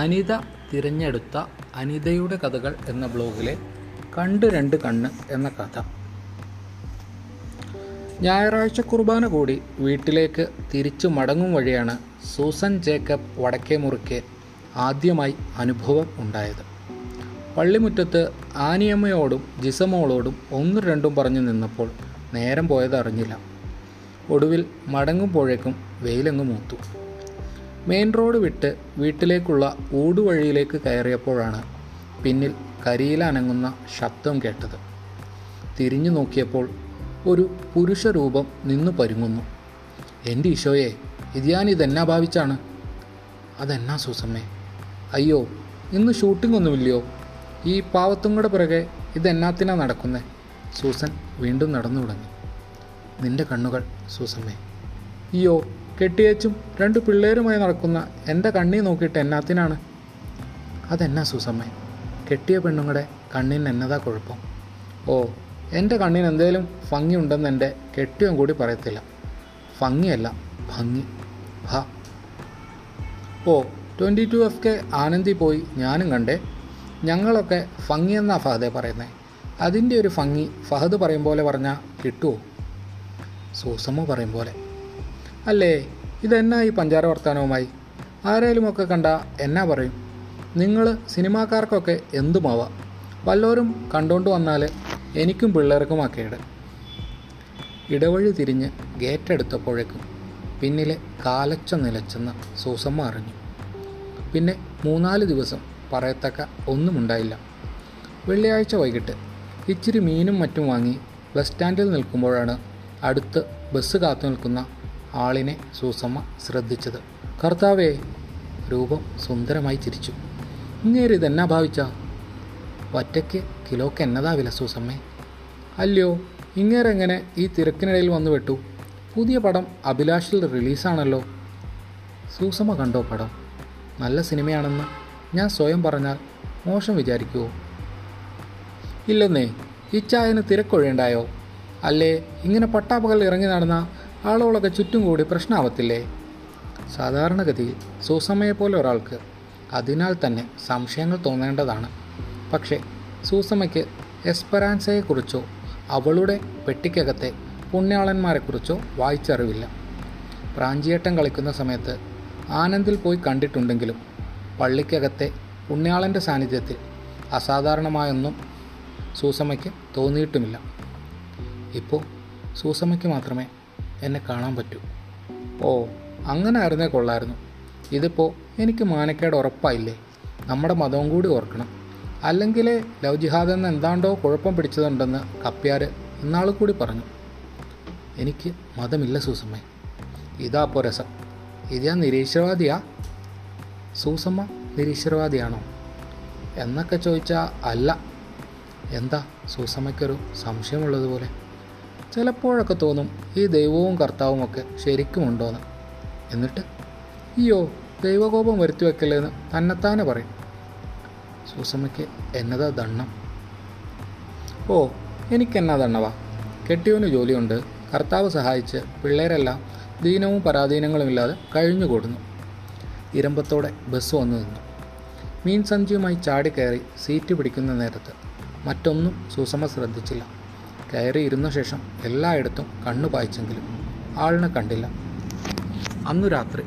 അനിത തിരഞ്ഞെടുത്ത അനിതയുടെ കഥകൾ എന്ന ബ്ലോഗിലെ കണ്ട് രണ്ട് കണ്ണ് എന്ന കഥ. ഞായറാഴ്ച കുർബാന കൂടി വീട്ടിലേക്ക് തിരിച്ചു മടങ്ങും വഴിയാണ് സൂസൻ ജേക്കബ് വടക്കേ മുറിക്ക് ആദ്യമായി അനുഭവം ഉണ്ടായത്. പള്ളിമുറ്റത്ത് ആനിയമ്മയോടും ജിസമോളോടും ഒന്നും രണ്ടും പറഞ്ഞു നിന്നപ്പോൾ നേരം പോയത് അറിഞ്ഞില്ല. ഒടുവിൽ മടങ്ങുമ്പോഴേക്കും വെയിലങ്ങ് മൂത്തു. മെയിൻ റോഡ് വിട്ട് വീട്ടിലേക്കുള്ള ഊടുവഴിയിലേക്ക് കയറിയപ്പോഴാണ് പിന്നിൽ കരിയിലനങ്ങുന്ന ശബ്ദം കേട്ടത്. തിരിഞ്ഞു നോക്കിയപ്പോൾ ഒരു പുരുഷരൂപം നിന്നു പരുങ്ങുന്നു. എന്റെ ഈശോയെ ഇത് ഞാൻ ഇതെന്നാ ഭാവിച്ചാണ്? അതെന്നാ സൂസമ്മേ? അയ്യോ ഇന്ന് ഷൂട്ടിംഗ് ഒന്നുമില്ലയോ? ഈ പാവത്തുങ്ങളുടെ പിറകെ ഇതെന്നാത്തിനാ നടക്കുന്നേ? സൂസൻ വീണ്ടും നടന്നു തുടങ്ങി നിന്റെ കണ്ണുകൾ സൂസമ്മേ അയ്യോ കെട്ടിയേച്ചും രണ്ട് പിള്ളേരുമായി നടക്കുന്ന എന്റെ കണ്ണി നോക്കിയിട്ട് എന്നാത്തിനാണ്? അതെന്നാ സൂസമ്മേ? കെട്ടിയ പെണ്ണുങ്ങളുടെ കണ്ണിന് എന്നതാ കുഴപ്പം? ഓ എന്റെ കണ്ണിന് എന്തേലും ഭംഗി ഉണ്ടെന്ന് എന്റെ കെട്ടിയും കൂടി പറയത്തില്ല. ഭംഗിയല്ല ഭംഗി. ഭ. ഓ twenty two F K Anandi പോയി ഞാനും കണ്ടേ. ഞങ്ങളൊക്കെ ഭംഗി എന്നാ ഫഹദെ പറയുന്നത് അതിന്റെ ഒരു ഭംഗി ഫഹദ് പറയും പോലെ പറഞ്ഞാൽ കിട്ടുമോ സൂസമ്മ പറയും പോലെ. അല്ലേ? ഇതെന്നാ ഈ പഞ്ചാര വർത്തമാനവുമായി ആരേലുമൊക്കെ കണ്ട എന്നാ പറയും. നിങ്ങൾ സിനിമാക്കാർക്കൊക്കെ എന്തുമാവാം? വല്ലോരും കണ്ടുകൊണ്ട് വന്നാൽ എനിക്കും പിള്ളേർക്കും അക്കേട് കേട് ഇടവഴി തിരിഞ്ഞ് ഗേറ്റ് എടുത്തപ്പോഴേക്കും പിന്നിലെ കാലച്ച നിലച്ചെന്ന് സൂസമ്മ അറിഞ്ഞു. പിന്നെ മൂന്നാൽ ദിവസം പറയത്തക്ക ഒന്നുമുണ്ടായില്ല. വെള്ളിയാഴ്ച വൈകിട്ട് ഇച്ചിരി മീനും മറ്റും വാങ്ങി ബസ് സ്റ്റാൻഡിൽ നിൽക്കുമ്പോഴാണ് അടുത്ത് ബസ് കാത്തു നിൽക്കുന്ന ആളിനെ സൂസമ്മ ശ്രദ്ധിച്ചത്. കർത്താവേ രൂപം സുന്ദരമായി ചിരിച്ചു. ഇങ്ങേര് ഇതെന്നാ ഭാവിച്ച? ഒറ്റയ്ക്ക് കിലോക്ക് എന്നതാ വില സൂസമ്മേ അല്ലയോ ഇങ്ങേരെങ്ങനെ ഈ തിരക്കിനിടയിൽ വന്നു വെട്ടു പുതിയ പടം അഭിലാഷിൽ റിലീസാണല്ലോ. സൂസമ്മ കണ്ടോ പടം? നല്ല സിനിമയാണെന്ന് ഞാൻ സ്വയം പറഞ്ഞാൽ മോശം വിചാരിക്കുമോ ഇല്ലെന്നേ ഇച്ചായന് തിരക്കൊഴിയുണ്ടായോ? അല്ലേ ഇങ്ങനെ പട്ടാപ്പകൽ ഇറങ്ങി നടന്ന ആളുകളൊക്കെ ചുറ്റും കൂടി പ്രശ്നമാവത്തില്ലേ സാധാരണഗതിയിൽ സൂസമ്മയെ പോലെ ഒരാൾക്ക് അതിനാൽ തന്നെ സംശയങ്ങൾ തോന്നേണ്ടതാണ്. പക്ഷേ സൂസമ്മയ്ക്ക് എസ്പെറാൻസയെക്കുറിച്ചോ അവളുടെ പെട്ടിക്കകത്തെ പുണ്യാളന്മാരെക്കുറിച്ചോ വായിച്ചറിവില്ല. പ്രാഞ്ചിയേട്ടൻ കളിക്കുന്ന സമയത്ത് ആനന്ദിൽ പോയി കണ്ടിട്ടുണ്ടെങ്കിലും പള്ളിക്കകത്തെ പുണ്യാളന്റെ സാന്നിധ്യത്തിൽ അസാധാരണമായൊന്നും സൂസമ്മയ്ക്ക് തോന്നിയിട്ടുമില്ല. ഇപ്പോൾ സൂസമ്മയ്ക്ക് മാത്രമേ എന്നെ കാണാൻ പറ്റൂ. ഓ. അങ്ങനെ ആയിരുന്നേ കൊള്ളായിരുന്നു. ഇതിപ്പോൾ എനിക്ക് മാനക്കേട് ഉറപ്പായില്ലേ? നമ്മുടെ മതവും കൂടി ഓർക്കണം. അല്ലെങ്കിൽ ലവ് ജിഹാദ് എന്ന് എന്താണ്ടോ കുഴപ്പം പിടിച്ചതുണ്ടെന്ന് കപ്പ്യാർ ഇന്നാൾ കൂടി പറഞ്ഞു. എനിക്ക് മതമില്ല സൂസമ്മേ. ഇതാ ഇപ്പോൾ രസം. ഇത് ഞാൻ നിരീശ്വരവാദിയാ? സൂസമ്മ നിരീശ്വരവാദിയാണോ? എന്നൊക്കെ ചോദിച്ചാൽ അല്ല. എന്താ സൂസമ്മയ്ക്കൊരു സംശയമുള്ളതുപോലെ? ചിലപ്പോഴൊക്കെ തോന്നും ഈ ദൈവവും കർത്താവും ഒക്കെ ശരിക്കും എന്ന് എന്നിട്ട് അയ്യോ ദൈവകോപം വരുത്തി വെക്കല്ലേന്ന് തന്നെത്താനെ പറയും. സൂസമ്മയ്ക്ക് എന്നതാ ദണ്ണം? ഓ എനിക്കെന്നാ ദണ്ണവാ കെട്ടിയവന് ജോലിയുണ്ട്. കർത്താവ് സഹായിച്ച് പിള്ളേരെല്ലാം ദീനവും പരാധീനങ്ങളുമില്ലാതെ കഴിഞ്ഞുകൂടുന്നു. ഇരമ്പത്തോടെ ബസ് വന്നു നിന്നു. മീൻ സഞ്ചിയുമായി ചാടിക്കയറി സീറ്റ് പിടിക്കുന്ന നേരത്ത് മറ്റൊന്നും സൂസമ്മ ശ്രദ്ധിച്ചില്ല. കയറി ഇരുന്ന ശേഷം എല്ലായിടത്തും കണ്ണു പായിച്ചെങ്കിലും ആളിനെ കണ്ടില്ല. അന്നു രാത്രി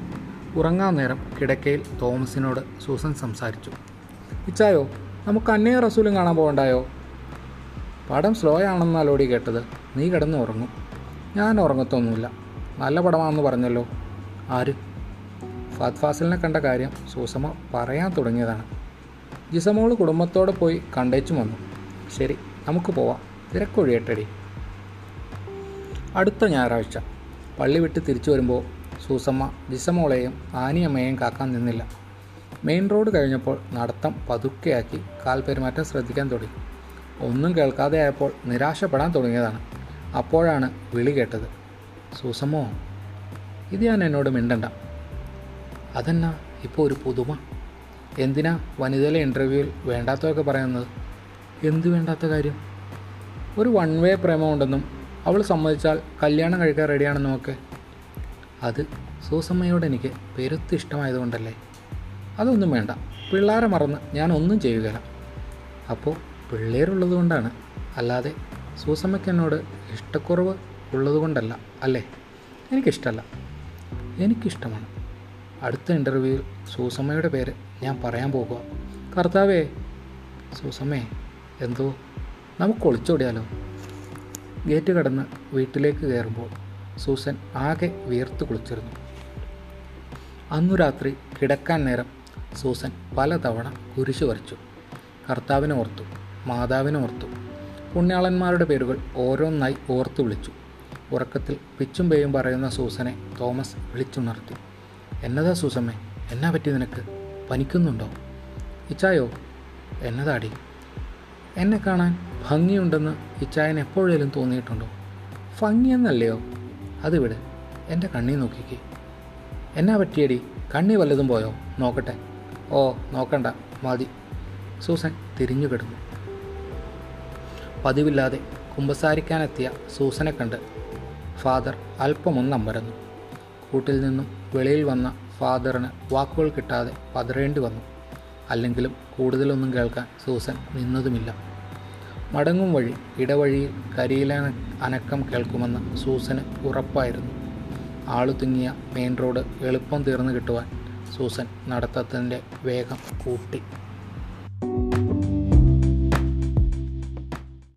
ഉറങ്ങാൻ നേരം കിടക്കയിൽ തോമസിനോട് സൂസൻ സംസാരിച്ചു. ഇച്ചായോ നമുക്ക് അന്നേ റസൂലും കാണാൻ പോകണ്ടായോ? പടം സ്ലോ ആണെന്നാലോടി കേട്ടത്. നീ കിടന്ന് ഉറങ്ങും. ഞാൻ ഉറങ്ങത്തൊന്നുമില്ല. നല്ല പടമാണെന്ന് പറഞ്ഞല്ലോ. ആര്? ഫാത് ഫാസിലിനെ കണ്ട കാര്യം സൂസമ്മ പറയാൻ തുടങ്ങിയതാണ്. ജിസമോൾ കുടുംബത്തോടെ പോയി കണ്ടേച്ചും വന്നു. ശരി നമുക്ക് പോവാം. തിരക്കൊഴിയട്ടടി അടുത്ത ഞായറാഴ്ച. പള്ളി വിട്ട് തിരിച്ചു വരുമ്പോൾ സൂസമ്മ ജിസമോളെയും ആനിയമ്മയെയും കാക്കാൻ നിന്നില്ല. മെയിൻ റോഡ് കഴിഞ്ഞപ്പോൾ നടത്തം പതുക്കെയാക്കി. കാൽ പെരുമാറ്റം ശ്രദ്ധിക്കാൻ തുടങ്ങി. ഒന്നും കേൾക്കാതെ ആയപ്പോൾ നിരാശപ്പെടാൻ തുടങ്ങിയതാണ്. അപ്പോഴാണ് വിളി കേട്ടത്. സൂസമ്മോ ഇത് ഞാൻ എന്നോട് മിണ്ടണ്ട. അതെന്നാ? ഇപ്പോൾ ഒരു പുതുമ. എന്തിനാ വനിതയിലെ ഇന്റർവ്യൂവിൽ വേണ്ടാത്തതൊക്കെ പറയുന്നത്? എന്ത് വേണ്ടാത്ത കാര്യം? ഒരു വൺ വേ പ്രേമമുണ്ടെന്നും അവൾ സമ്മതിച്ചാൽ കല്യാണം കഴിക്കാൻ റെഡിയാണെന്നും ഒക്കെ. അത് സൂസമ്മയോട് എനിക്ക് പെരുത്ത് ഇഷ്ടമായതുകൊണ്ടല്ലേ? അതൊന്നും വേണ്ട. പിള്ളേരെ മറന്ന് ഞാൻ ഒന്നും ചെയ്യുകയില്ല. അപ്പോൾ പിള്ളേരുള്ളത് കൊണ്ടാണ് അല്ലാതെ സൂസമ്മയ്ക്ക് എന്നോട് ഇഷ്ടക്കുറവ് ഉള്ളതുകൊണ്ടല്ല അല്ലേ? എനിക്കിഷ്ടമല്ല എനിക്കിഷ്ടമാണ്. അടുത്ത ഇന്റർവ്യൂവിൽ സൂസമ്മയുടെ പേര് ഞാൻ പറയാൻ പോകുക കർത്താവേ സൂസമ്മേ എന്തോ നമുക്ക് ഒളിച്ചോടിയാലോ? ഗേറ്റ് കടന്ന് വീട്ടിലേക്ക് കയറുമ്പോൾ സൂസൻ ആകെ വിയർത്ത് കുളിച്ചിരുന്നു. അന്നു രാത്രി കിടക്കാൻ നേരം സൂസൻ പലതവണ കുരിശു വരച്ചു. കർത്താവിനെ ഓർത്തു മാതാവിനെ ഓർത്തു. പുണ്യാളന്മാരുടെ പേരുകൾ ഓരോന്നായി ഓർത്തു വിളിച്ചു. ഉറക്കത്തിൽ പിച്ചും പേയും പറയുന്ന സൂസനെ തോമസ് വിളിച്ചുണർത്തി. എന്നതാ സൂസമ്മേ എന്നാ പറ്റി നിനക്ക്? പനിക്കുന്നുണ്ടോ? ഇച്ചായോ എന്നതാടി? എന്നെ കാണാൻ ഭംഗിയുണ്ടെന്ന് ഇച്ചായൻ എപ്പോഴേലും തോന്നിയിട്ടുണ്ടോ? ഭംഗിയെന്നല്ലയോ? അത് വിട് എന്റെ കണ്ണി നോക്കിക്കേ. എന്നാ പറ്റിയടി? കണ്ണി വല്ലതും പോയോ? നോക്കട്ടെ. ഓ നോക്കണ്ട. മതി. സൂസൻ തിരിഞ്ഞു കിടന്നു. പതിവില്ലാതെ കുമ്പസാരിക്കാനെത്തിയ സൂസനെ കണ്ട് ഫാദർ അല്പമൊന്നമ്പരന്നു കൂട്ടിൽ നിന്നും വെളിയിൽ വന്ന ഫാദറിന് വാക്കുകൾ കിട്ടാതെ പതറേണ്ടി വന്നു. അല്ലെങ്കിലും കൂടുതലൊന്നും കേൾക്കാൻ സൂസൻ നിന്നതുമില്ല. മടങ്ങും വഴി ഇടവഴിയിൽ കരിയില അനക്കം കേൾക്കുമെന്ന് സൂസന് ഉറപ്പായിരുന്നു. ആളു തിങ്ങിയ മെയിൻ റോഡ് എളുപ്പം തീർന്നു കിട്ടുവാൻ സൂസൻ നടത്തത്തിന്റെ വേഗം കൂട്ടി.